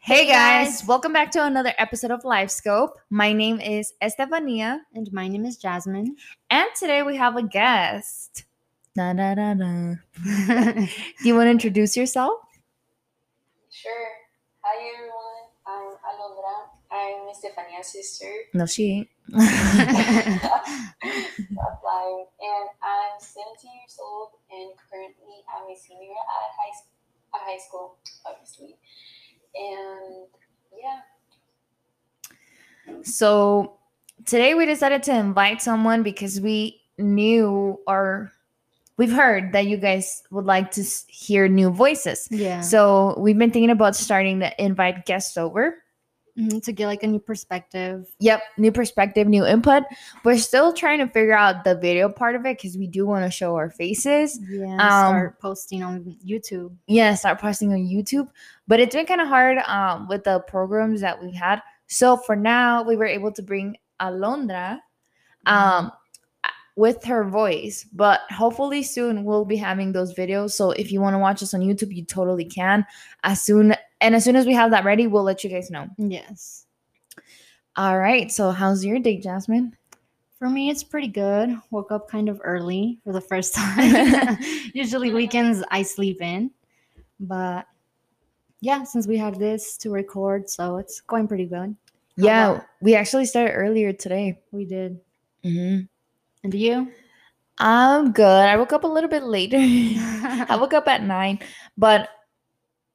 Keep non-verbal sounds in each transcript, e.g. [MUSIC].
Hey guys, welcome back to another episode of LiveScope. My name is Estefania, And my name is Jasmine. and today we have a guest. Da, da, da, da. [LAUGHS] Do you want to introduce yourself? Sure. Hi everyone. I'm Alondra. I'm Estefania's sister. No, she ain't. Stop lying. And I'm 17 years old and currently I'm a senior at high, s- at high school, obviously. And yeah, So today we decided to invite someone because we knew or we've heard that you guys would like to hear new voices. yeah. So we've been thinking about starting to invite guests over. Mhm, to get like a new perspective. Yep, new perspective, new input. We're still trying to figure out the video part of it because we do want to show our faces. Yeah. Um, start posting on YouTube. Yeah, start posting on YouTube. But it's been kind of hard um, with the programs that we've had. So for now, we were able to bring Alondra um, with her voice. But hopefully soon we'll be having those videos. So if you want to watch us on YouTube, you totally can. As soon and as soon as we have that ready, we'll let you guys know. Yes. All right. So how's your day, Jasmine? For me, it's pretty good. Woke up kind of early for the first [LAUGHS] time. [LAUGHS] Usually weekends I sleep in, but yeah, since we had this to record, so it's going pretty good. How Yeah, about- we actually started earlier today. We did. hmm And you? I'm good. I woke up a little bit later. [LAUGHS] I woke up at nine, but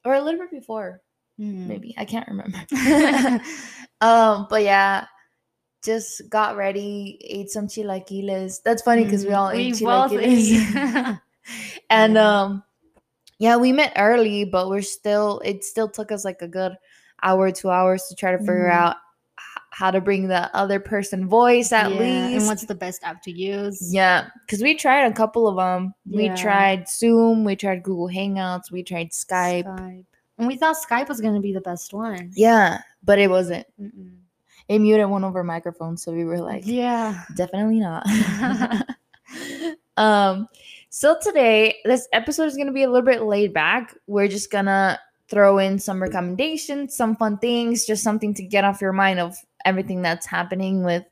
or a little bit before, Mhm. maybe I can't remember. [LAUGHS] [LAUGHS] um, but yeah, just got ready, ate some chilaquiles. That's funny because we Mhm. all ate both chilaquiles. and um, yeah, we met early, but we're still. It still took us like a good hour, two hours to try to figure Mhm. out how to bring the other person voice at Yeah, least. And what's the best app to use? Yeah, because we tried a couple of them. We tried Zoom, we tried Google Hangouts, we tried Skype. Skype. And we thought Skype was going to be the best one. Yeah, but it wasn't. Mm-mm. It muted one of our microphones, so we were like, yeah. definitely not. [LAUGHS] [LAUGHS] um, so today, this episode is gonna be a little bit laid back. We're just gonna throw in some recommendations, some fun things, just something to get off your mind of everything that's happening with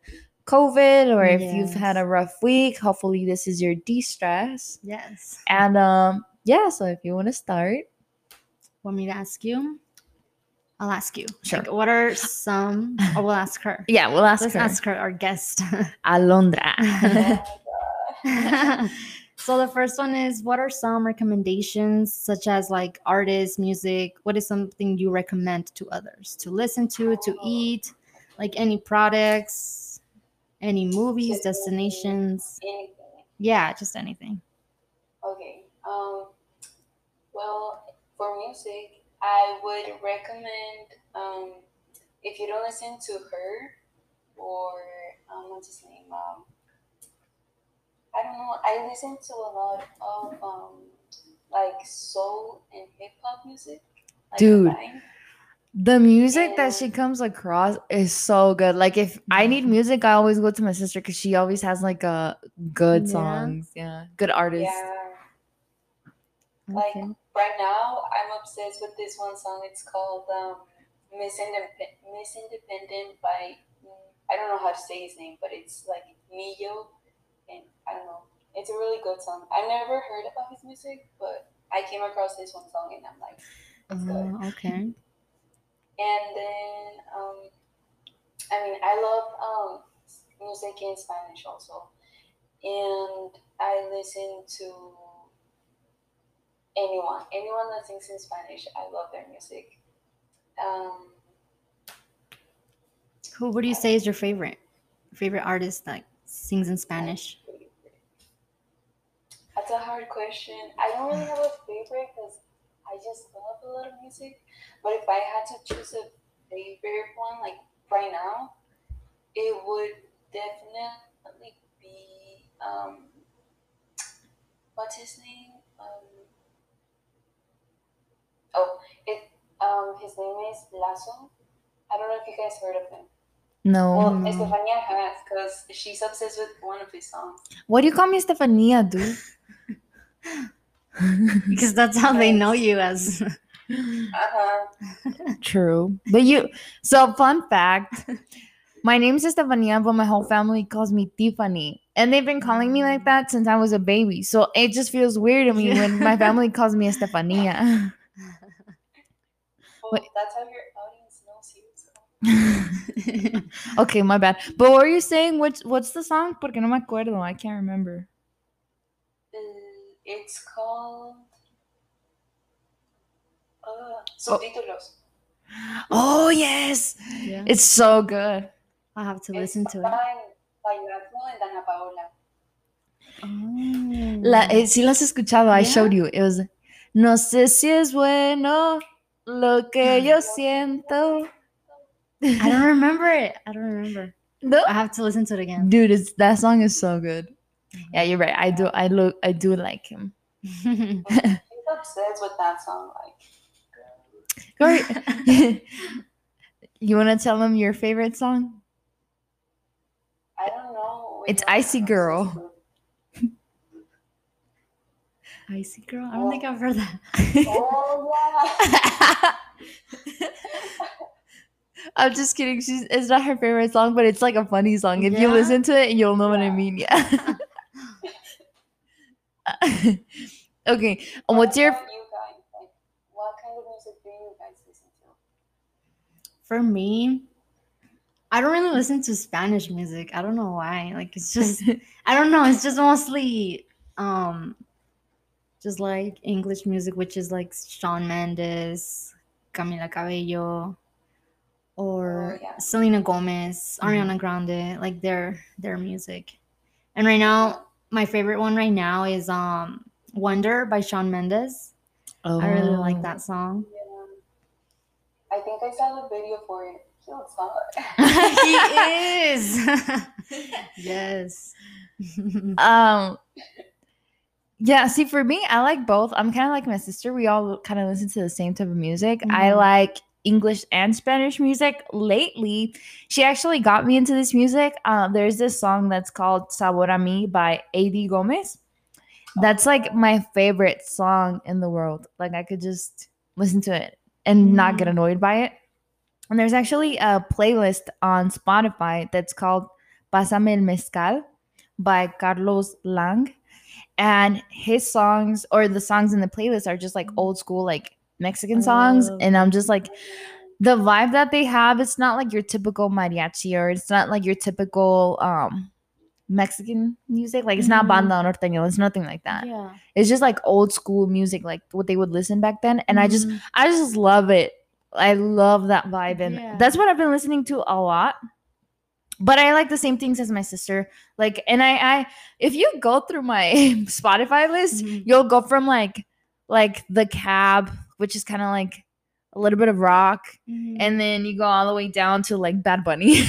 COVID, or if you've had a rough week. Hopefully, this is your de-stress. Yes. And um, yeah, so if you want to start, Want me to ask you? I'll ask you. Sure. Like, what are some? Or we'll ask her. [LAUGHS] yeah, we'll ask Let's her. ask her, our guest. [LAUGHS] Alondra. oh [LAUGHS] so the first one is what are some recommendations such as like artists music what is something you recommend to others to listen to to Oh. eat like any products any movies Just destinations anything. yeah just anything Okay. Um. Well, for music, I would recommend um, if you don't listen to her or um, what's his name? Um, I don't know. I listen to a lot of um, like soul and hip hop music. Like Dude. combined. The music that she comes across is so good. Like if I need music, I always go to my sister because she always has like a good Yeah. songs. Yeah, good artist. Yeah. Like okay right now, I'm obsessed with this one song. It's called um, Miss, Indep- Miss Independent by I don't know how to say his name, but it's like Mio, and I don't know. It's a really good song. I never heard about his music, but I came across this one song, and I'm like, it's good. Uh, okay [LAUGHS] And then um, I mean, I love um, music in Spanish also, and I listen to anyone, anyone that sings in Spanish. I love their music. Um, who would you say is your favorite favorite artist that sings in spanish That's a hard question. I don't really have a favorite because I just love a lot of music. But if I had to choose a favorite one, like right now, it would definitely be um, what's his name? Um, oh, it um, his name is Lasso. I don't know if you guys heard of him. No. Well, No. Estefania has because she's obsessed with one of his songs. What do you call me Stefania, dude? [LAUGHS] because that's how they know you as Uh-huh. True. But you so fun fact. My name's Estefania, but my whole family calls me Tiffany. And they've been calling me like that since I was a baby. So it just feels weird to me [LAUGHS] when my family calls me Estefania. Well, that's how your audience knows you. So. [LAUGHS] okay, my bad. But what were you saying? What's what's the song? Porque no me acuerdo. I can't remember. It's called uh, subtítulos. Oh yes. yeah. It's so good. I'll have to It's listen to it. by Bailando en Danna Paola. Oh. La, eh, sí las has escuchado. I showed you. It was No sé si es bueno lo que yo siento. I don't remember it. I don't remember. [LAUGHS] No. I have to listen to it again. Dude, it's, that song is so good. Yeah, you're right. I do. I look. I do like him. He's [LAUGHS] obsessed with that song. Like, Corey, [LAUGHS] you want to tell him your favorite song? I don't know. which It's one Icy I'm Girl. Icy girl. I don't oh. think I've heard that. Oh yeah. [LAUGHS] I'm just kidding. She's it's not her favorite song, but it's like a funny song. If you listen to it, you'll know what I mean. Yeah. [LAUGHS] okay. and What's What your you guys? Like, what kind of music do you guys listen to? For me, I don't really listen to Spanish music. I don't know why. Like it's just [LAUGHS] I don't know. It's just mostly um just like English music, which is like Shawn Mendes, Camila Cabello, or Oh, yeah. Selena Gomez, Ariana Grande, like their their music. And right now, my favorite one right now is um Wonder by Shawn Mendes. Oh. I really like that song. Yeah. I think I saw the video for it. He looks hot. [LAUGHS] he is. [LAUGHS] yes. [LAUGHS] Um. Yeah. See, for me, I like both. I'm kind of like my sister. We all kind of listen to the same type of music. I Mhm. like English and Spanish music. Lately, she actually got me into this music. Um, there's this song that's called "Sabor a Mi" by A.D. Gomez. That's like my favorite song in the world. Like I could just listen to it and not get Mm. annoyed by it. And there's actually a playlist on Spotify that's called Pásame el Mezcal by Carlos Lang. And his songs or the songs in the playlist are just like old school, like Mexican songs. Oh, And I'm just like, the vibe that they have, it's not like your typical mariachi or it's not like your typical um Mexican music. Like it's not Mhm. banda norteño, it's nothing like that. Yeah. It's just like old school music, like what they would listen back then. And I just Mhm. I just love it. I love that vibe. And Yeah. that's what I've been listening to a lot. But I like the same things as my sister. Like, and I, I if you go through my [LAUGHS] Spotify list, Mhm. you'll go from like like the cab, which is kind of like a little bit of rock, Mhm. and then you go all the way down to like Bad Bunny. [LAUGHS]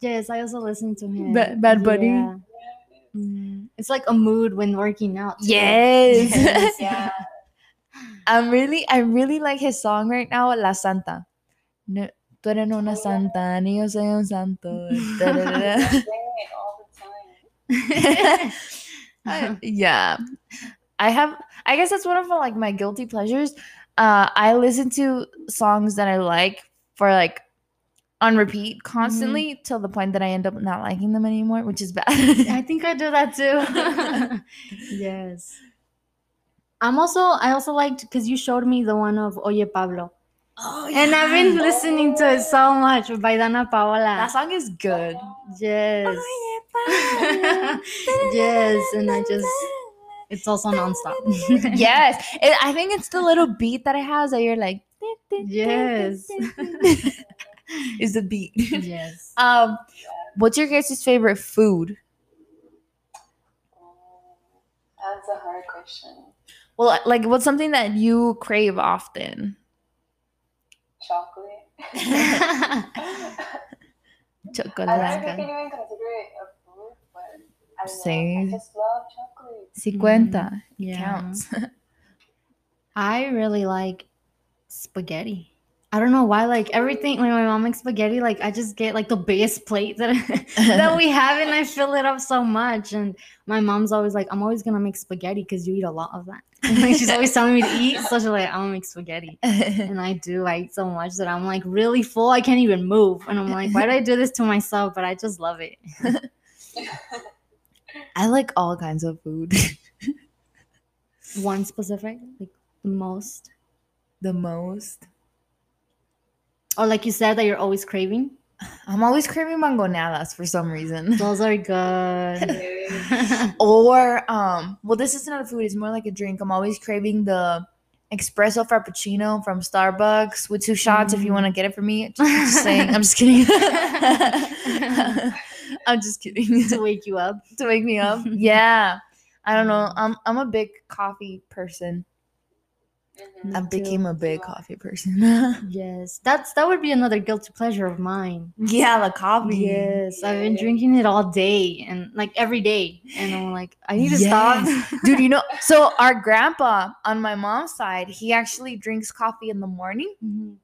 yes, I also listen to him. Ba- Bad Bunny? Yeah. Mhm. It's like a mood when working out. too. yes. [LAUGHS] Yes. [LAUGHS] Yeah. I'm really, I really like his song right now, La Santa. No, tú eres una santa, ni yo soy un santo. Da, da, da. I- yeah, I have. I guess that's one of like my guilty pleasures. Uh, I listen to songs that I like for like on repeat constantly till the point that I end up not liking them anymore, which is bad. I think I do that too. [LAUGHS] yes. I'm also I also liked because you showed me the one of Oye Pablo. oh, And I've been listening to it so much by Danna Paola. That song is good. Yes. [LAUGHS] yes, and I just it's also nonstop. [LAUGHS] yes, it, I think it's the little beat that it has that you're like. Yes. [LAUGHS] is the beat. yes. [LAUGHS] Um, what's your guys' favorite food? That's a hard question. Well, like, what's something that you crave often? Chocolate. Chocolate. I don't know if you can even consider it a food, but I, don't know, I just love chocolate. Si cuenta. Mm, Yeah. Counts. [LAUGHS] I really like spaghetti. I don't know why. Like everything, when my mom makes spaghetti, like I just get like the biggest plate that [LAUGHS] that we have, and I fill it up so much. And my mom's always like, "I'm always gonna make spaghetti because you eat a lot of that." [LAUGHS] like she's always telling me to eat, so she's like, "I'm gonna make spaghetti," and I do. I eat so much that I'm like really full. I can't even move, and I'm like, "Why did I do this to myself?" But I just love it. I like all kinds of food. [LAUGHS] One specific, like the most, the most. or like you said that you're always craving. I'm always craving mangonadas for some reason. [LAUGHS] Those are good. [LAUGHS] Or um, well, this isn't a food, it's more like a drink. I'm always craving the espresso frappuccino from Starbucks with two shots if you Mm. want to get it for me. Just, just saying. I'm just kidding. I'm just kidding. to wake you up. [LAUGHS] to wake me up. [LAUGHS] Yeah. I don't know. Mm. I'm I'm a big coffee person. Mhm. I became a big coffee person. [LAUGHS] Yes, that's that would be another guilty pleasure of mine. yeah, the coffee. Yes, I've been Yeah. drinking it all day and like every day, and I'm like, I need to Yes. stop. Dude, you know, so our grandpa on my mom's side, he actually drinks coffee in the morning Mhm.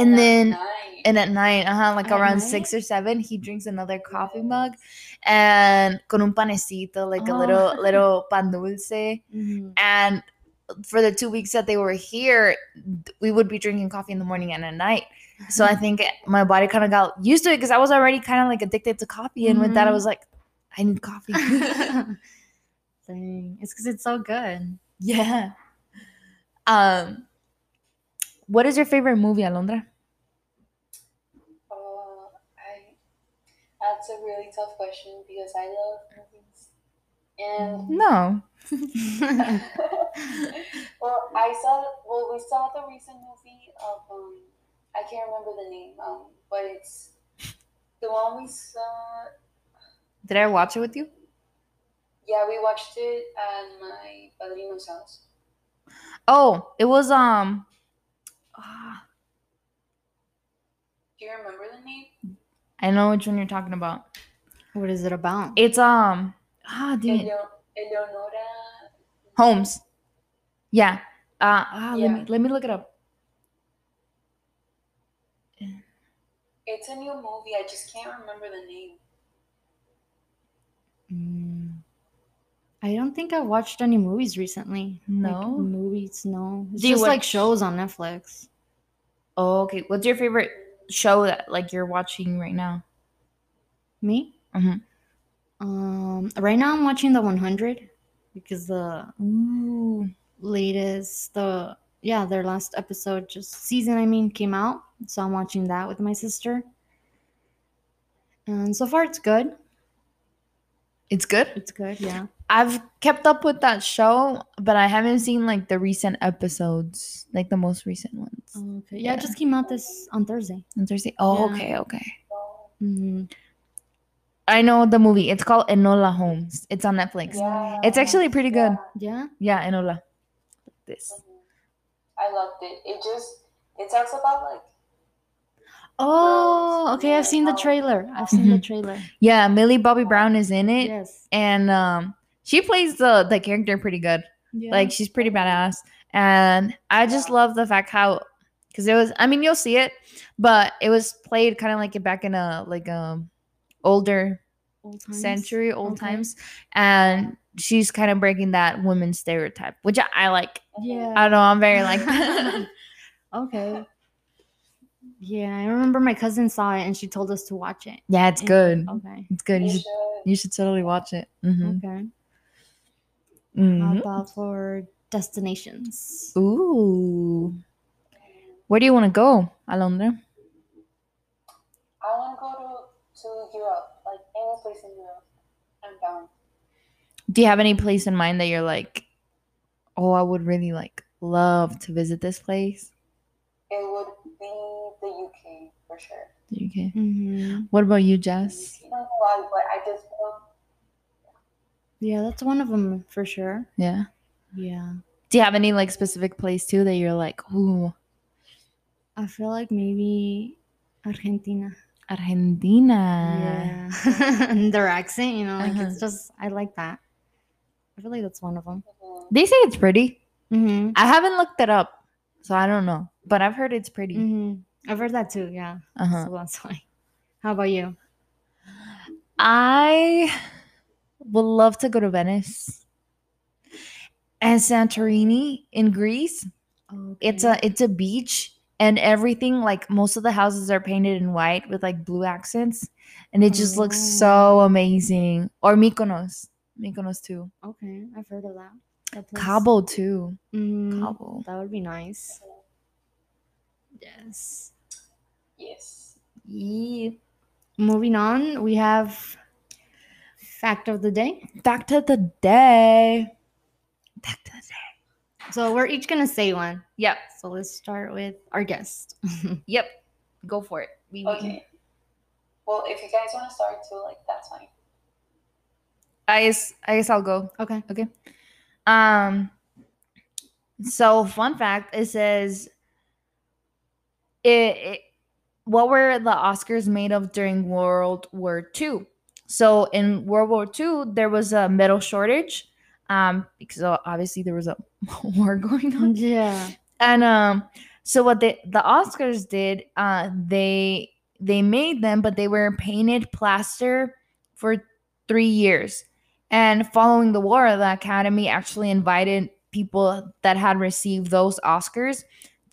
And then night. and at night, uh-huh, like At around night? six or seven, he drinks another coffee mug and con un panecito, like a little Oh. little pan dulce. Mhm. And for the two weeks that they were here, we would be drinking coffee in the morning and at night. So I [LAUGHS] think my body kind of got used to it because I was already kind of like addicted to coffee. And with that, I Mhm. was like, I need coffee. [LAUGHS] Dang, it's because it's so good. yeah. Um, what is your favorite movie, Alondra? Uh, I, that's a really tough question because I love movies. And No. [LAUGHS] well, I saw well we saw the recent movie of um I can't remember the name um but it's the one we saw Did I watch it with you? yeah we watched it at my padrino's house. Oh, it was um. ah, Do you remember the name? I know which one you're talking about. what is it about? It's um. Ah, damn it. Eleo- Eleonora. Holmes. Yeah. Uh, ah, let me let me look it up. It's a new movie. I just can't remember the name. Mm. I don't think I watched any movies recently. Like, No? movies, no. It's Do you just like watch- shows on Netflix. Oh, okay. What's your favorite show that like you're watching right now? Me? Mhm. Um, right now I'm watching the 100 because the Ooh. latest, the yeah, their last episode, just season, I mean, came out. So I'm watching that with my sister. And so far, it's good. It's good. It's good, yeah. I've kept up with that show, but I haven't seen like the recent episodes, like the most recent ones. Okay. Yeah, it just came out this on Thursday. On Thursday. Oh, Yeah. okay, okay. Oh, hmm I know the movie. It's called Enola Holmes. It's on Netflix. yeah. It's actually pretty good. Yeah. Yeah, Enola. This. I loved it. It just it talks about like Oh, okay. I've seen the trailer. I've seen the Mhm. trailer. Yeah, Millie Bobby Brown is in it, Yes. and um, she plays the the character pretty good. Yeah. Like she's pretty badass, and I just love the fact how, because it was. I mean, you'll see it, but it was played kind of like it back in a like a older Old century, old times, and she's kind of breaking that woman stereotype, which I, I like. Yeah. I don't know. I'm very like. [LAUGHS] [LAUGHS] okay. Yeah, I remember my cousin saw it and she told us to watch it. yeah, it's And- good. Okay. It's good. You you should should. you should totally watch it. hmm Okay. How Mhm. about for destinations? Ooh, where do you want to go, Alondra? I want to go to to Europe, like any place in Europe. I'm down. Do you have any place in mind that you're like, oh, I would really like love to visit this place? It would be the UK for sure. Okay. hmm What about you, Jess? I don't know why, but I just want. Yeah, that's one of them for sure. Yeah. Yeah. Do you have any like specific place too that you're like, ooh, I feel like maybe Argentina. Argentina? yeah. [LAUGHS] and their accent, you know, like Uh-huh. it's just, I like that. I feel like that's one of them. They say it's pretty. Mm-hmm. I haven't looked it up, so I don't know, but I've heard it's pretty. Mm-hmm. I've heard that too. Yeah. Uh huh. So that's why. How about you? I would love to go to Venice. and Santorini in Greece. It's a it's a beach and everything like most of the houses are painted in white with like blue accents and it just looks so amazing. Or Mykonos. Mykonos too. okay. I've heard of that. that. Cabo too. Mm, Cabo. That would be nice. Yes. Yes. Yeah. Moving on, we have fact of the day. Fact of the day. Fact of the day. So we're each gonna say one. Yep. So let's start with our guest. [LAUGHS] Yep. Go for it. We, we- Okay. Well, if you guys want to start too, like that's fine. I guess I guess I'll go. Okay. Okay. Um so fun fact it says it, it what were the Oscars made of during World War II? So in World War II there was a metal shortage um because obviously there was a [LAUGHS] war going on. Yeah. and um so what they the oscars did uh they they made them but they were painted plaster for three years. And following the war the academy actually invited people that had received those oscars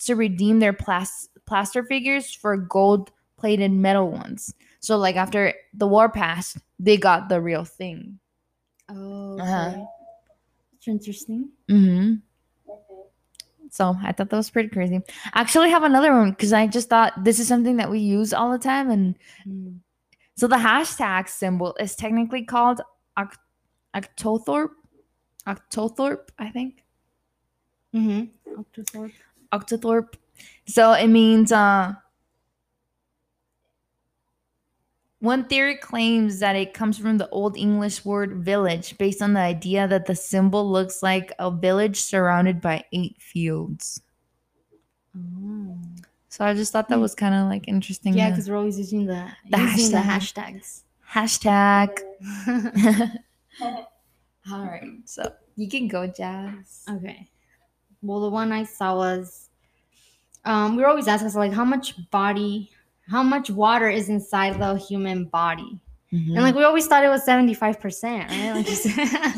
to redeem their plas- plaster figures for gold plated metal ones so like after the war passed they got the real thing Oh. Uh-huh. That's interesting. mm-hmm Mhm. So I thought that was pretty crazy. I actually have another one because I just thought this is something that we use all the time. And Mm. so the hashtag symbol is technically called Oct- Octothorpe. Octothorpe, I think. Mm-hmm. Octothorpe. Octothorpe. So it means uh one theory claims that it comes from the Old English word village, based on the idea that the symbol looks like a village surrounded by eight fields. Oh. So I just thought that was kind of like interesting. Yeah, because we're always using the, The using the hashtags. Hashtag. [LAUGHS] [LAUGHS] All right. So you can go, Jazz. okay. Well, the one I saw was um, we were always asking us like how much body, how much water is inside the human body, mm-hmm. and like we always thought it was seventy five percent, right? Like [LAUGHS]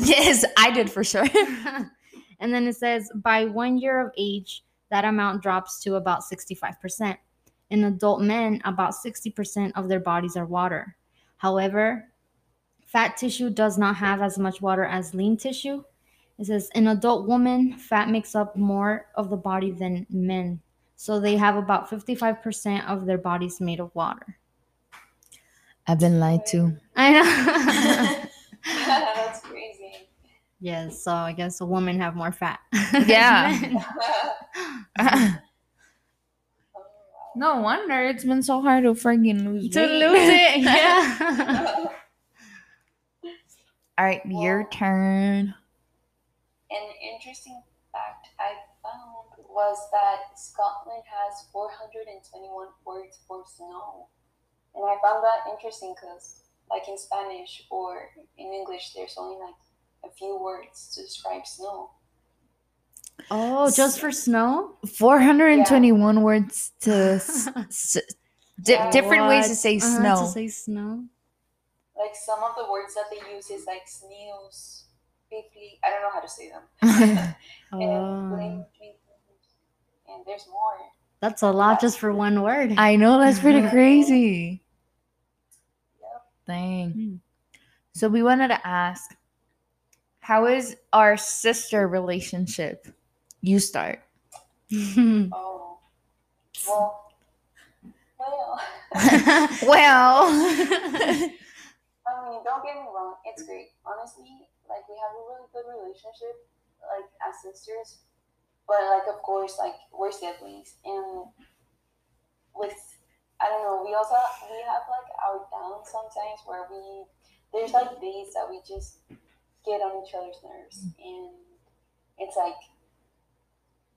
[LAUGHS] yes, I did for sure. [LAUGHS] and then it says by one year of age, that amount drops to about 65%. In adult men, about 60% of their bodies are water. However, fat tissue does not have as much water as lean tissue. It says in adult women, fat makes up more of the body than men. So they have about 55% of their bodies made of water. I've been lied to. I know. [LAUGHS] [LAUGHS] That's crazy. yes, so I guess a woman have more fat. [LAUGHS] Yeah. no wonder it's been so hard to friggin' lose to weight. lose it. Yeah. wow. All right, your turn. An interesting fact I found was that Scotland has 421 words for snow. And I found that interesting because, like in Spanish or in English, there's only like a few words to describe snow. Oh, just for snow? 421 words to s- [LAUGHS] s- di- Yeah. different ways to say Uh-huh, snow. To say snow. Like some of the words that they use is like snews, piffly. I don't know how to say them. [LAUGHS] [LAUGHS] and, Oh, flame twinkles, and there's more. that's a lot just for one word. I know that's pretty [LAUGHS] crazy. Yep. Dang. Hmm. So we wanted to ask, how is our sister relationship? You start. [LAUGHS] Oh. Well. Well. [LAUGHS] well, I mean, don't get me wrong, it's great. Honestly, like we have a really good relationship, like as sisters. But like, of course, like we're siblings, and with I don't know, we also we have like our downs sometimes where we there's like days that we just get on each other's nerves, and it's like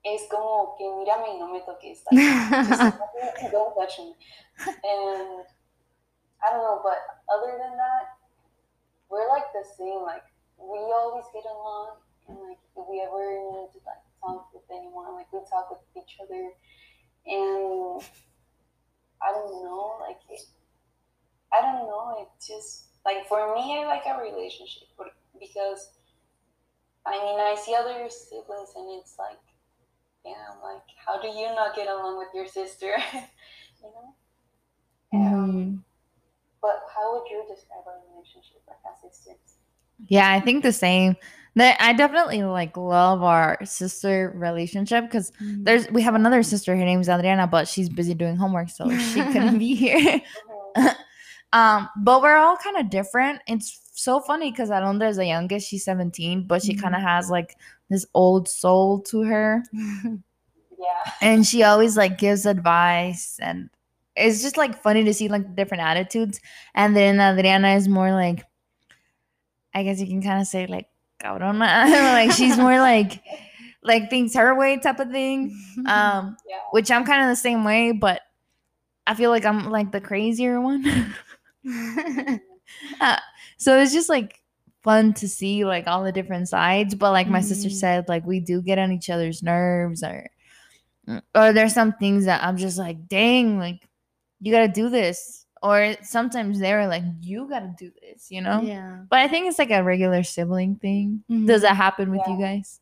es como que mírame y no me toques, [LAUGHS] like just don't touch me. And I don't know, but other than that, we're like the same. Like we always get along, and like if we ever need to like talk with anyone, like we talk with each other. And I don't know, like it, I don't know. It just like for me, I like a relationship, because I mean, I see other siblings, and it's like, yeah, I'm like, how do you not get along with your sister? [LAUGHS] you know. Mhm. But how would you describe our relationship like as sisters? Yeah, I think the same. I definitely like love our sister relationship because Mhm. there's we have another sister. Her name's Adriana, but she's busy doing homework, so she couldn't be here. Mhm. [LAUGHS] [LAUGHS] um, but we're all kind of different. It's so funny because Alondra is the youngest. She's 17, but she kind of has like this old soul to her, [LAUGHS] Yeah. and she always like gives advice, and it's just like funny to see like different attitudes. And then Adriana is more like, I guess you can kind of say like, cabrona. [LAUGHS] like she's more like, like thinks her way type of thing. [LAUGHS] Um, Yeah. which I'm kind of the same way, but I feel like I'm like the crazier one. [LAUGHS] so it's just like fun to see like all the different sides. But like my sister Mhm. said, like we do get on each other's nerves, or or there's some things that I'm just like, dang, like you gotta do this. Or sometimes they're like, you gotta do this, you know. yeah. But I think it's like a regular sibling thing. Does Mhm. that happen with you guys?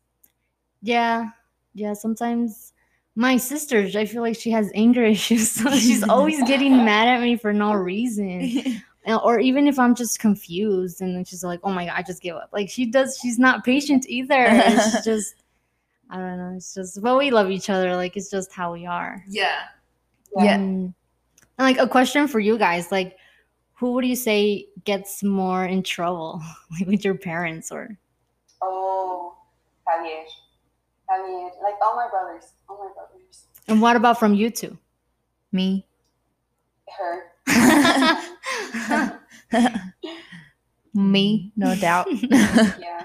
Yeah. Yeah. Sometimes my sister, I feel like she has anger [LAUGHS] issues. So she's always getting [LAUGHS] mad at me for no reason. [LAUGHS] Or even if I'm just confused and then she's like, oh my God, I just give up. Like she does, she's not patient either. It's just, I don't know. It's just, but we love each other. Like it's just how we are. yeah. Yeah. Yeah. Mm. And like a question for you guys, like who would you say gets more in trouble [LAUGHS] like with your parents or Oh, Javier. Javier. Like all my brothers. All my brothers. and what about from you two? Me. Her. [LAUGHS] Me, no doubt. [LAUGHS] Yeah.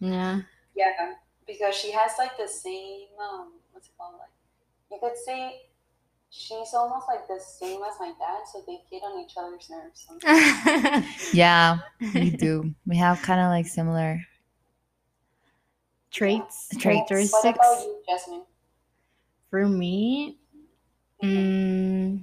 yeah. Yeah. Because she has like the same um what's it called? Like you could say she's almost like the same as my dad, so they get on each other's nerves. [LAUGHS] yeah, [LAUGHS] we do. We have kind of like similar. Traits, Traits. characteristics. What about you, Jasmine? For me, mm,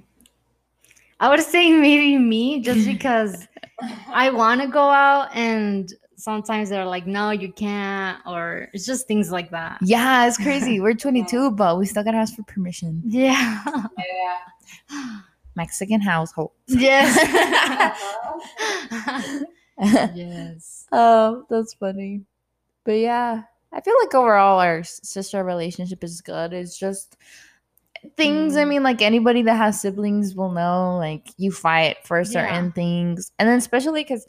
I would say maybe me, just because [LAUGHS] I want to go out, and sometimes they're like, "No, you can't," or it's just things like that. Yeah, it's crazy. [LAUGHS] We're 22, but we still gotta ask for permission. Yeah. Yeah. [GASPS] Mexican household. yes. [LAUGHS] Yes. oh, that's funny. But yeah, I feel like overall our sister relationship is good. It's just things. I Mm. mean, like anybody that has siblings will know. Like you fight for certain Yeah. things, and then especially because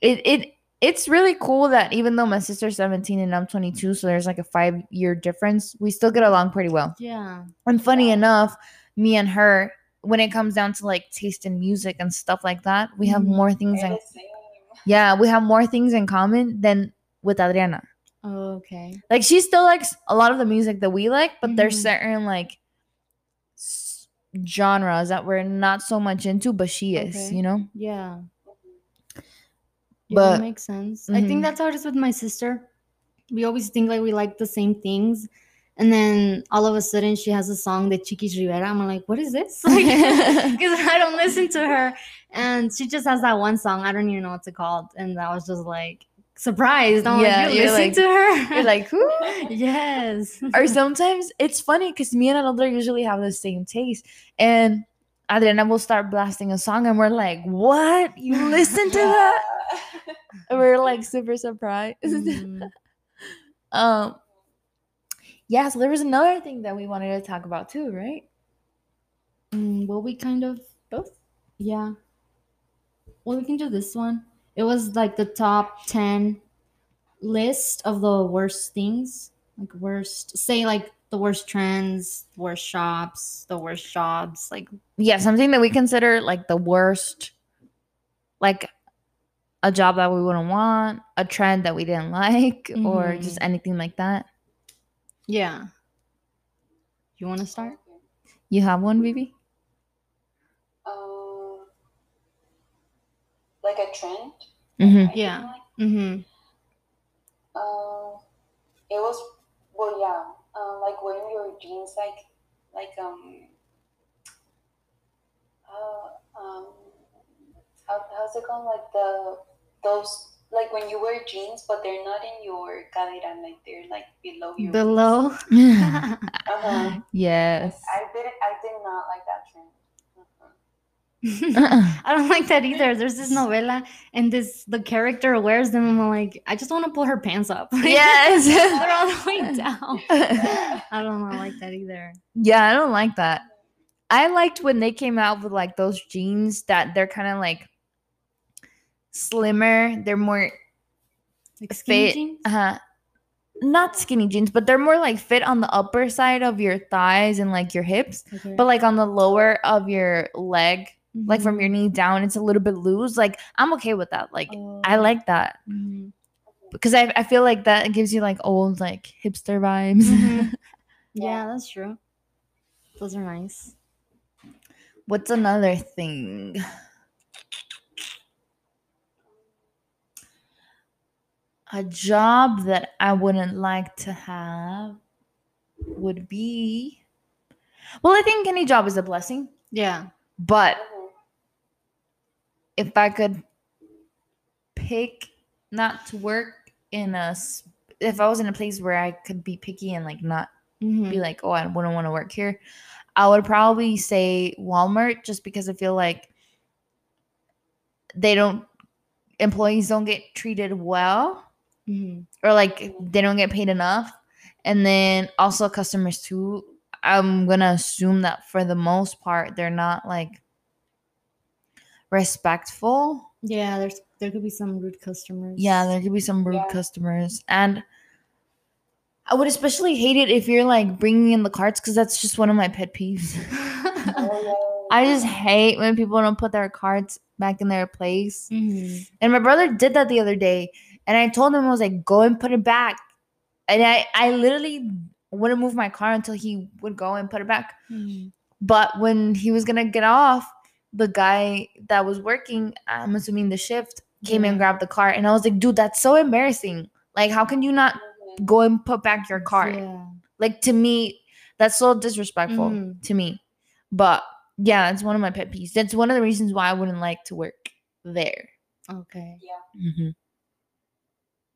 it it it's really cool that even though my sister's 17 and I'm 22, so there's like a five year difference, we still get along pretty well. Yeah. And funny Yeah. enough, me and her, when it comes down to like taste in music and stuff like that, we have Mhm. more things We're in yeah, we have more things in common than with Adriana. Okay. Like she still likes a lot of the music that we like, but there's Mhm. certain like s- genres that we're not so much into, but she is, Okay. you know? Yeah. Yeah, But- makes sense. I Mhm. think that's how it is with my sister. We always think like we like the same things. And then all of a sudden she has a song that Chiquis Rivera. I'm like, what is this? [LAUGHS] Because [LAUGHS] I don't listen to her. And she just has that one song. I don't even know what's it called. And I was just like surprised. I'm Yeah, like, you listen like- to her? You're like, who? [LAUGHS] yes. or sometimes it's funny because me and Alondra usually have the same taste. And Adriana will start blasting a song and we're like, what? You listen to that? [LAUGHS] We're like super surprised. Mhm. [LAUGHS] um yeah, so there was another thing that we wanted to talk about too, right? Mm, well, we kind of Both? Yeah. Well, we can do this one. It was like the top 10 list of the worst things. Like, worst, say, like the worst trends, worst shops, the worst jobs. Like, Yeah, something that we consider like the worst, like a job that we wouldn't want, a trend that we didn't [LAUGHS] like, or just anything like that. yeah. You want to start? You have one, Vivi? Um, like a trend. Mm-hmm. Yeah. feel like. Mm-hmm. Um, it was well, yeah. Um, like wearing your jeans, like like um, uh, um, how, how's it called? Like the those like when you wear jeans, but they're not in your cadera, like they're like below your Below. [LAUGHS] Uh-huh. yes. I did I did not like that. [LAUGHS] I don't like that either. There's this novela, and this the character wears them. And I'm like, I just want to pull her pants up. [LAUGHS] Yes. [LAUGHS] they're all the way down. I don't like that either. yeah, I don't like that. I liked when they came out with like those jeans that they're kind of like slimmer. They're more Like skinny fit. jeans. Uh, not skinny jeans, but they're more like fit on the upper side of your thighs and like your hips, Okay. but like on the lower of your leg, like from Mhm. your knee down, it's a little bit loose. Like I'm okay with that. Like I Oh. like that Mhm. because I, I feel like that gives you like old like hipster vibes. [LAUGHS] Mhm. Yeah, that's true. Those are nice. What's another thing? A job that I wouldn't like to have would be well, I think any job is a blessing, Yeah. but. If I could pick not to work in a if I was in a place where I could be picky and like not Mhm. be like, oh, I wouldn't want to work here, I would probably say Walmart just because I feel like they don't employees don't get treated well Mhm. or like they don't get paid enough. And then also customers too. I'm gonna assume that for the most part they're not like respectful. Yeah, there's there could be some rude customers. Yeah, there could be some rude Yeah. customers. And I would especially hate it if you're like bringing in the carts because that's just one of my pet peeves. [LAUGHS] Oh, [LAUGHS] I just hate when people don't put their carts back in their place. Mhm. And my brother did that the other day. And I told him, I was like, go and put it back. And I, I literally wouldn't move my car until he would go and put it back. Mhm. But when he was gonna get off, the guy that was working, I'm assuming the shift, came and grabbed the cart. And I was like, dude, that's so embarrassing. Like, how can you not go and put back your cart? Yeah. Like to me, that's so disrespectful Mhm. to me. But yeah, it's one of my pet peeves. That's one of the reasons why I wouldn't like to work there. Okay. Yeah.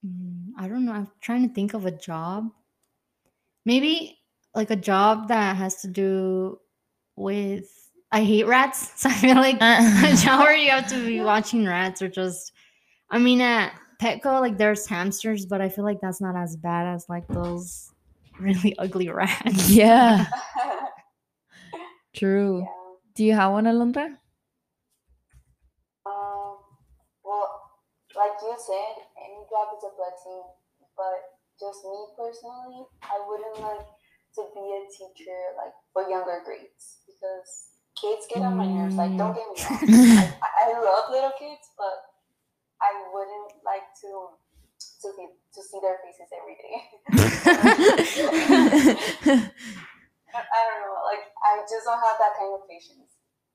Mm, I don't know. I'm trying to think of a job. Maybe like a job that has to do with. I hate rats, [LAUGHS] so I feel like a job where you have to be watching rats or just. I mean, at Petco, like there's hamsters, but I feel like that's not as bad as like those really [LAUGHS] ugly rats. yeah, [LAUGHS] true. yeah. Do you have one, Alondra? Um, well, like you said, any job is a blessing, but just me personally, I wouldn't like to be a teacher like for younger grades because kids get on my nerves. Like, don't get me wrong, like, [LAUGHS] I, I love little kids, but I wouldn't like to to see to see their faces every day. I, I don't know, like I just don't have that kind of patience.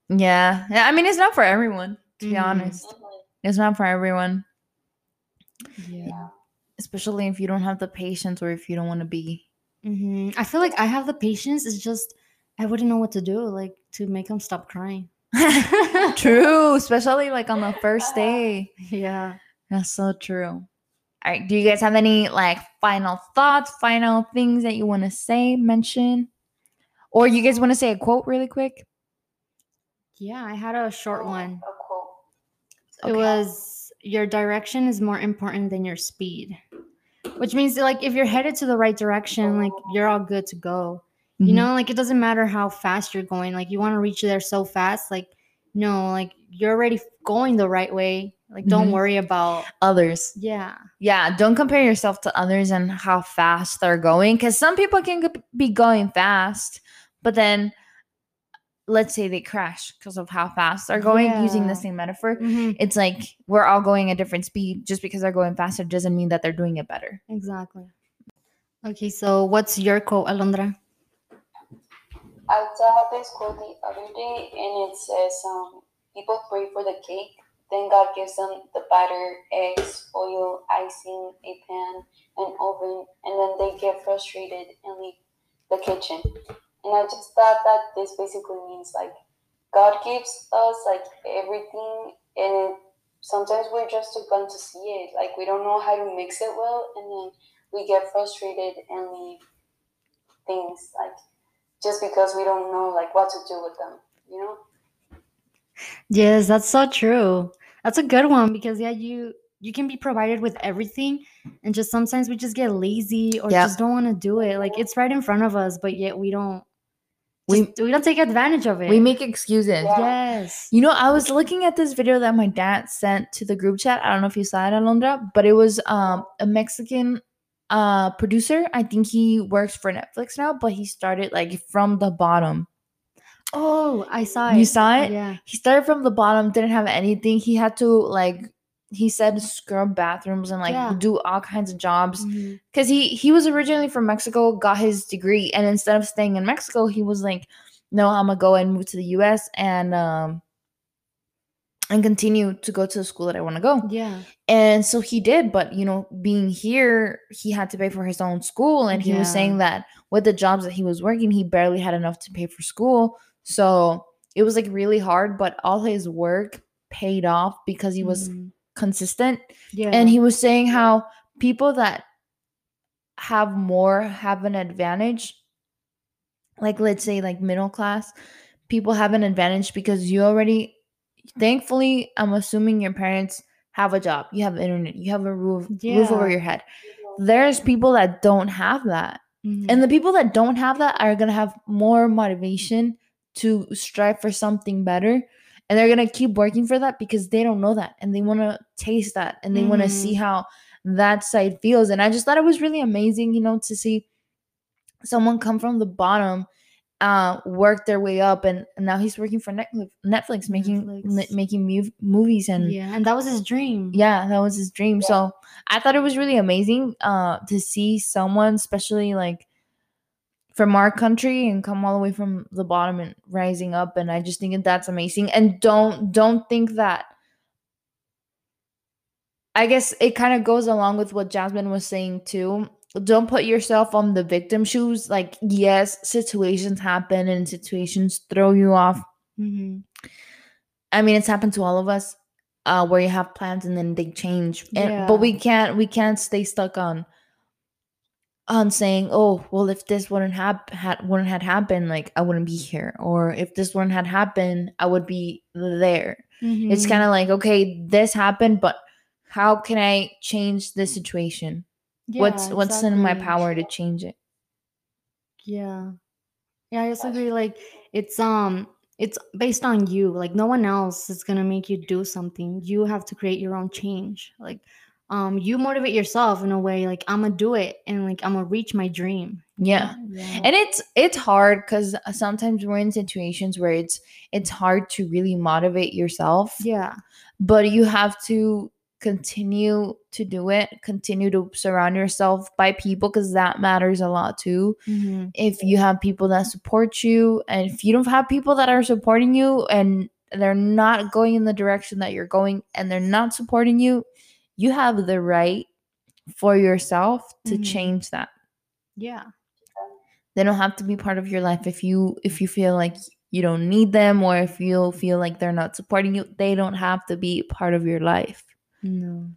yeah, yeah. I mean, it's not for everyone. To be Mhm. honest, Mhm. it's not for everyone. Yeah. Especially if you don't have the patience or if you don't want to be. hmm I feel like I have the patience. It's just I wouldn't know what to do, like to make them stop crying. [LAUGHS] true, especially like on the first day. [LAUGHS] Yeah. That's so true. All right. Do you guys have any like final thoughts, final things that you want to say, mention? Or you guys want to say a quote really quick? Yeah, I had a short oh, one. A quote. It Okay. was your direction is more important than your speed. Which means like if you're headed to the right direction, like you're all good to go. Mhm. You know, like it doesn't matter how fast you're going. Like you want to reach there so fast, like no, like you're already going the right way. Like don't Mhm. worry about others. yeah. Yeah. Don't compare yourself to others and how fast they're going. Because some people can be going fast, but then let's say they crash because of how fast they're going, using the same metaphor. Mhm, It's like we're all going at different speed. Just because they're going faster doesn't mean that they're doing it better. Exactly. Okay, so what's your quote, Alondra? I saw this quote the other day, and it says, um, "People pray for the cake, then God gives them the batter, eggs, oil, icing, a pan, an oven, and then they get frustrated and leave the kitchen." And I just thought that this basically means like God gives us like everything, and it sometimes we're just too gun to see it. Like we don't know how to mix it well, and then we get frustrated and leave things like just because we don't know like what to do with them. You know. Yes, that's so true. That's a good one because yeah, you you can be provided with everything and just sometimes we just get lazy or Yep. just don't want to do it. Like it's right in front of us, but yet we don't We- we we don't take advantage of it. We make excuses. Yeah. yes. You know, I was looking at this video that my dad sent to the group chat. I don't know if you saw it, Alondra, but it was um a Mexican uh producer. I think he works for Netflix now, but he started like from the bottom. Oh, I saw it. You saw it? Yeah. He started from the bottom, didn't have anything. He had to like he said scrub bathrooms and like Yeah. do all kinds of jobs Mhm. because he he was originally from Mexico, got his degree, and instead of staying in Mexico, he was like, "No, I'm gonna go and move to the U.S. and um and continue to go to the school that I want to go." Yeah. And so he did, but you know, being here, he had to pay for his own school, and he was saying that with the jobs that he was working, he barely had enough to pay for school. So it was like really hard, but all his work paid off because he was Mhm. consistent yeah. and he was saying how people that have more have an advantage like let's say like middle class people have an advantage because you already thankfully i'm assuming your parents have a job you have internet you have a roof roof over your head there's people that don't have that Mhm. and the people that don't have that are going to have more motivation to strive for something better. And they're going to keep working for that because they don't know that and they want to taste that and they want to see how that side feels. And I just thought it was really amazing, you know, to see someone come from the bottom, uh, worked their way up. And, and now he's working for Netflix, Netflix making, Netflix. n- making mu- movies and yeah, and that was his dream. yeah that was his dream Yeah. so i thought it was really amazing uh to see someone especially like from our country and come all the way from the bottom and rising up and i just think that that's amazing and don't don't think that i guess it kind of goes along with what jasmine was saying too don't put yourself on the victim shoes like yes situations happen and situations throw you off hmm I mean, it's happened to all of us, uh, where you have plans and then they change. And but we can't we can't stay stuck on on saying, oh, well, if this wouldn't have had wouldn't had happened, like I wouldn't be here, or if this wouldn't had happened, I would be there. It's Mm-hmm. kind of like, okay, this happened, but how can I change the situation? What's what's in my power to change it? Yeah. Yeah, I also agree. Like it's um it's based on you. Like no one else is gonna make you do something. You have to create your own change. Like um you motivate yourself in a way, like I'm gonna do it and like I'm gonna reach my dream. Yeah. Yeah. and it's it's hard because sometimes we're in situations where it's it's hard to really motivate yourself yeah. but you have to continue to do it continue to surround yourself by people because that matters a lot too Mhm. if you have people that support you and if you don't have people that are supporting you and they're not going in the direction that you're going and they're not supporting you you have the right for yourself to Mhm. change that Yeah. they don't have to be part of your life if you if you feel like you don't need them or if you feel like they're not supporting you they don't have to be part of your life No.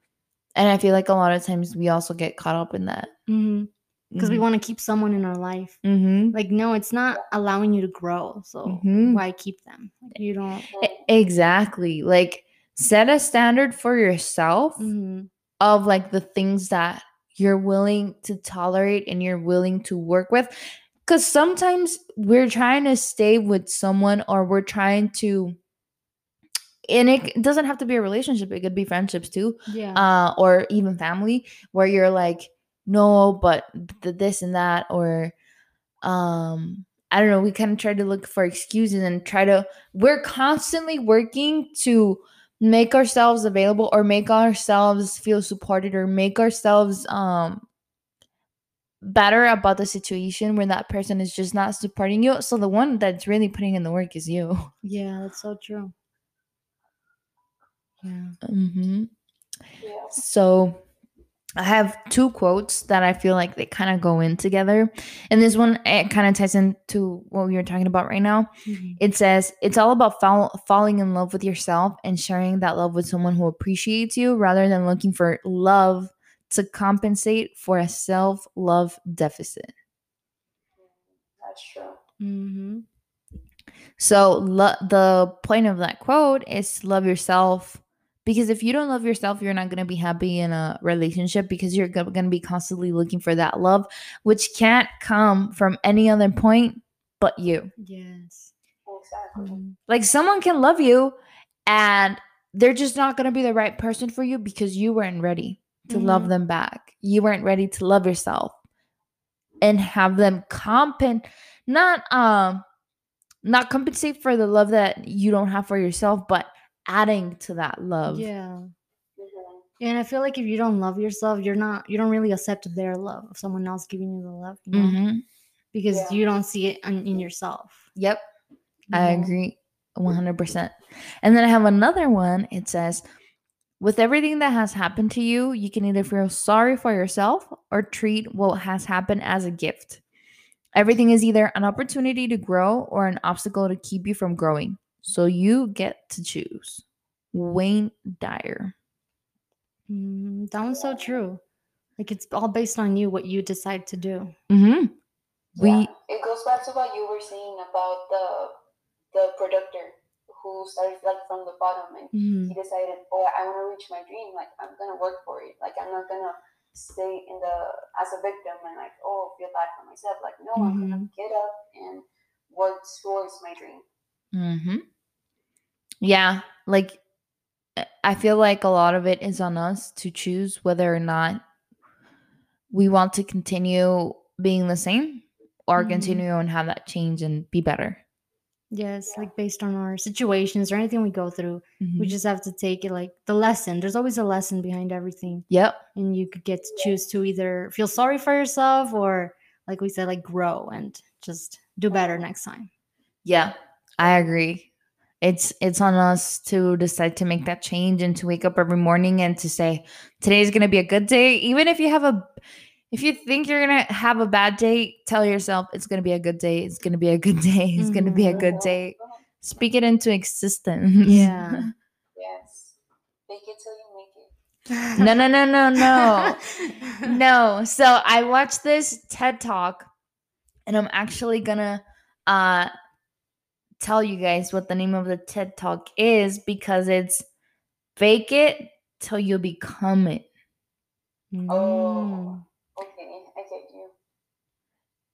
and i feel like a lot of times we also get caught up in that Mm-hmm. Because we want to keep someone in our life. mm-hmm. Like no, it's not allowing you to grow. So Mhm. why keep them? You don't. Exactly like set a standard for yourself Mhm. of like the things that you're willing to tolerate and you're willing to work with because sometimes we're trying to stay with someone or we're trying to and it doesn't have to be a relationship it could be friendships too Yeah. uh or even family where you're like no but th- this and that or um i don't know we kind of try to look for excuses and try to we're constantly working to make ourselves available or make ourselves feel supported or make ourselves um better about the situation when that person is just not supporting you so the one that's really putting in the work is you yeah, that's so true. Yeah. hmm Yeah. So I have two quotes that I feel like they kind of go in together. And this one, it kind of ties into what we were talking about right now. Mhm. It says, It's all about fall- falling in love with yourself and sharing that love with someone who appreciates you rather than looking for love to compensate for a self love deficit. That's true. Mhm. So, lo- the point of that quote is to love yourself because if you don't love yourself, you're not going to be happy in a relationship because you're going to be constantly looking for that love, which can't come from any other point but you. Yes. Exactly. Mhm. Like, someone can love you and they're just not going to be the right person for you because you weren't ready to love Mhm. them back. You weren't ready to love yourself and have them compensate, not, um, not compensate for the love that you don't have for yourself, but adding to that love. Yeah. Mhm. And I feel like if you don't love yourself, you're not you don't really accept their love of someone else giving you the love, you know? hmm Because Yeah. you don't see it in, in yourself. Yep, you I know? agree 100%. And then I have another one. It says, with everything that has happened to you, you can either feel sorry for yourself or treat what has happened as a gift. Everything is either an opportunity to grow or an obstacle to keep you from growing. So you get to choose. Wayne Dyer. Mm, that one's so true. Like it's all based on you what you decide to do. Mm-hmm. We yeah. It goes back to what you were saying about the the productor who started like from the bottom and Mhm. he decided, oh, I want to reach my dream. Like I'm gonna work for it. Like I'm not gonna stay in the as a victim and like oh feel bad for myself. Like no, I'm gonna get up and work towards my dream. Mm-hmm. Yeah, like I feel like a lot of it is on us to choose whether or not we want to continue being the same or Mhm. continue and have that change and be better. Yes, like based on our situations or anything we go through, we Mhm. just have to take it like the lesson. There's always a lesson behind everything. Yep. And you could get to choose to either feel sorry for yourself or like we said, like grow and just do better next time. Yeah, I agree. It's it's on us to decide to make that change and to wake up every morning and to say today's going to be a good day even if you have a if you think you're going to have a bad day, tell yourself it's going to be a good day. It's going to be a good [LAUGHS] day. It's going to be a good day. Speak it into existence. Yeah. [LAUGHS] Yes. Fake it till you make it. no, no, no, no, no. [LAUGHS] no. So I watched this TED Talk and I'm actually gonna uh tell you guys what the name of the TED Talk is because it's fake it till you become it. Mm. Oh. Okay, I get you.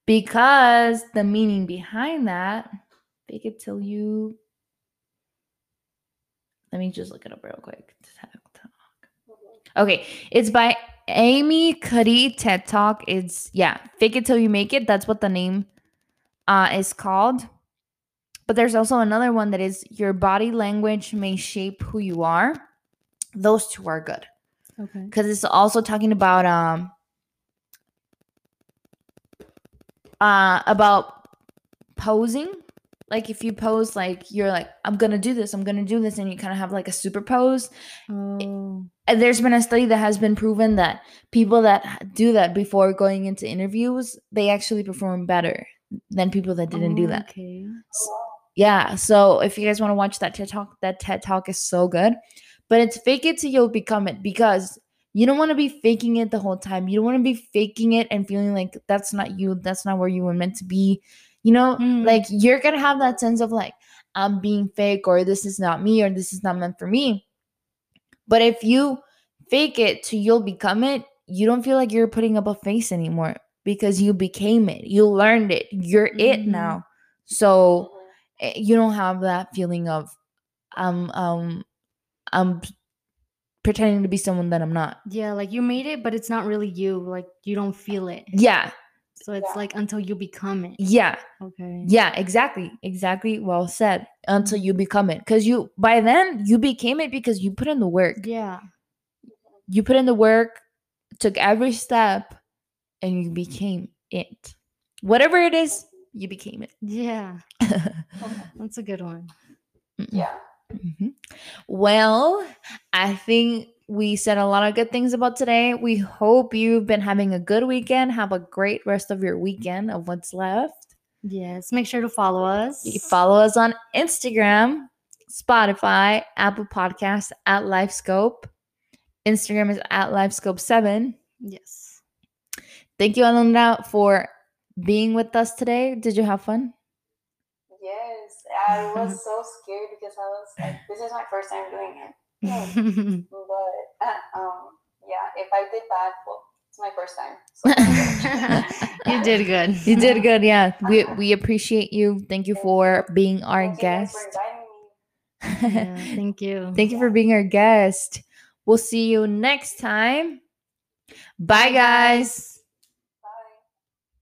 Because the meaning behind that, fake it till you let me just look it up real quick. TED Talk. Okay, it's by Amy Cuddy TED Talk. It's yeah, fake it till you make it. That's what the name uh is called. But there's also another one that is your body language may shape who you are. Those two are good Okay. because it's also talking about um uh about posing like if you pose like you're like i'm gonna do this i'm gonna do this and you kind of have like a super pose Oh. and there's been a study that has been proven that people that do that before going into interviews they actually perform better than people that didn't do Oh, that Okay. Wow. Yeah so if you guys want to watch that ted talk that ted talk is so good but it's fake it till you'll become it because you don't want to be faking it the whole time. You don't want to be faking it and feeling like that's not you that's not where you were meant to be you know? Mm. like you're gonna have that sense of like i'm being fake or this is not me or this is not meant for me. But if you fake it till you'll become it you don't feel like you're putting up a face anymore because you became it. You learned it. You're it Mhm. now. So you don't have that feeling of um um I'm pretending to be someone that I'm not. Yeah, like you made it, but it's not really you. Like you don't feel it. Yeah, So it's Yeah. like until you become it. yeah, Okay. yeah, exactly. Exactly well said. Until you become it. Cuz you by then you became it because you put in the work. Yeah. You put in the work, took every step and you became it. Whatever it is, you became it. Yeah. [LAUGHS] [LAUGHS] That's a good one. Yeah. Mhm. Well, I think we said a lot of good things about today. We hope you've been having a good weekend. Have a great rest of your weekend of what's left. Yes. Make sure to follow us. You follow us on Instagram, Spotify, Apple Podcasts at LifeScope. Instagram is at LifeScope7. Yes. Thank you, Alondra, for being with us today. Did you have fun? Yes, I [LAUGHS] was so scared because I was like, this is my first time doing it. [LAUGHS] But uh, um, yeah, if I did bad, well, it's my first time. So [LAUGHS] you did good. You did good. Yeah. We we appreciate you. Thank you for being our Thank guest. for. Yeah, thank you. Thank you for being our guest. We'll see you next time. Bye, guys.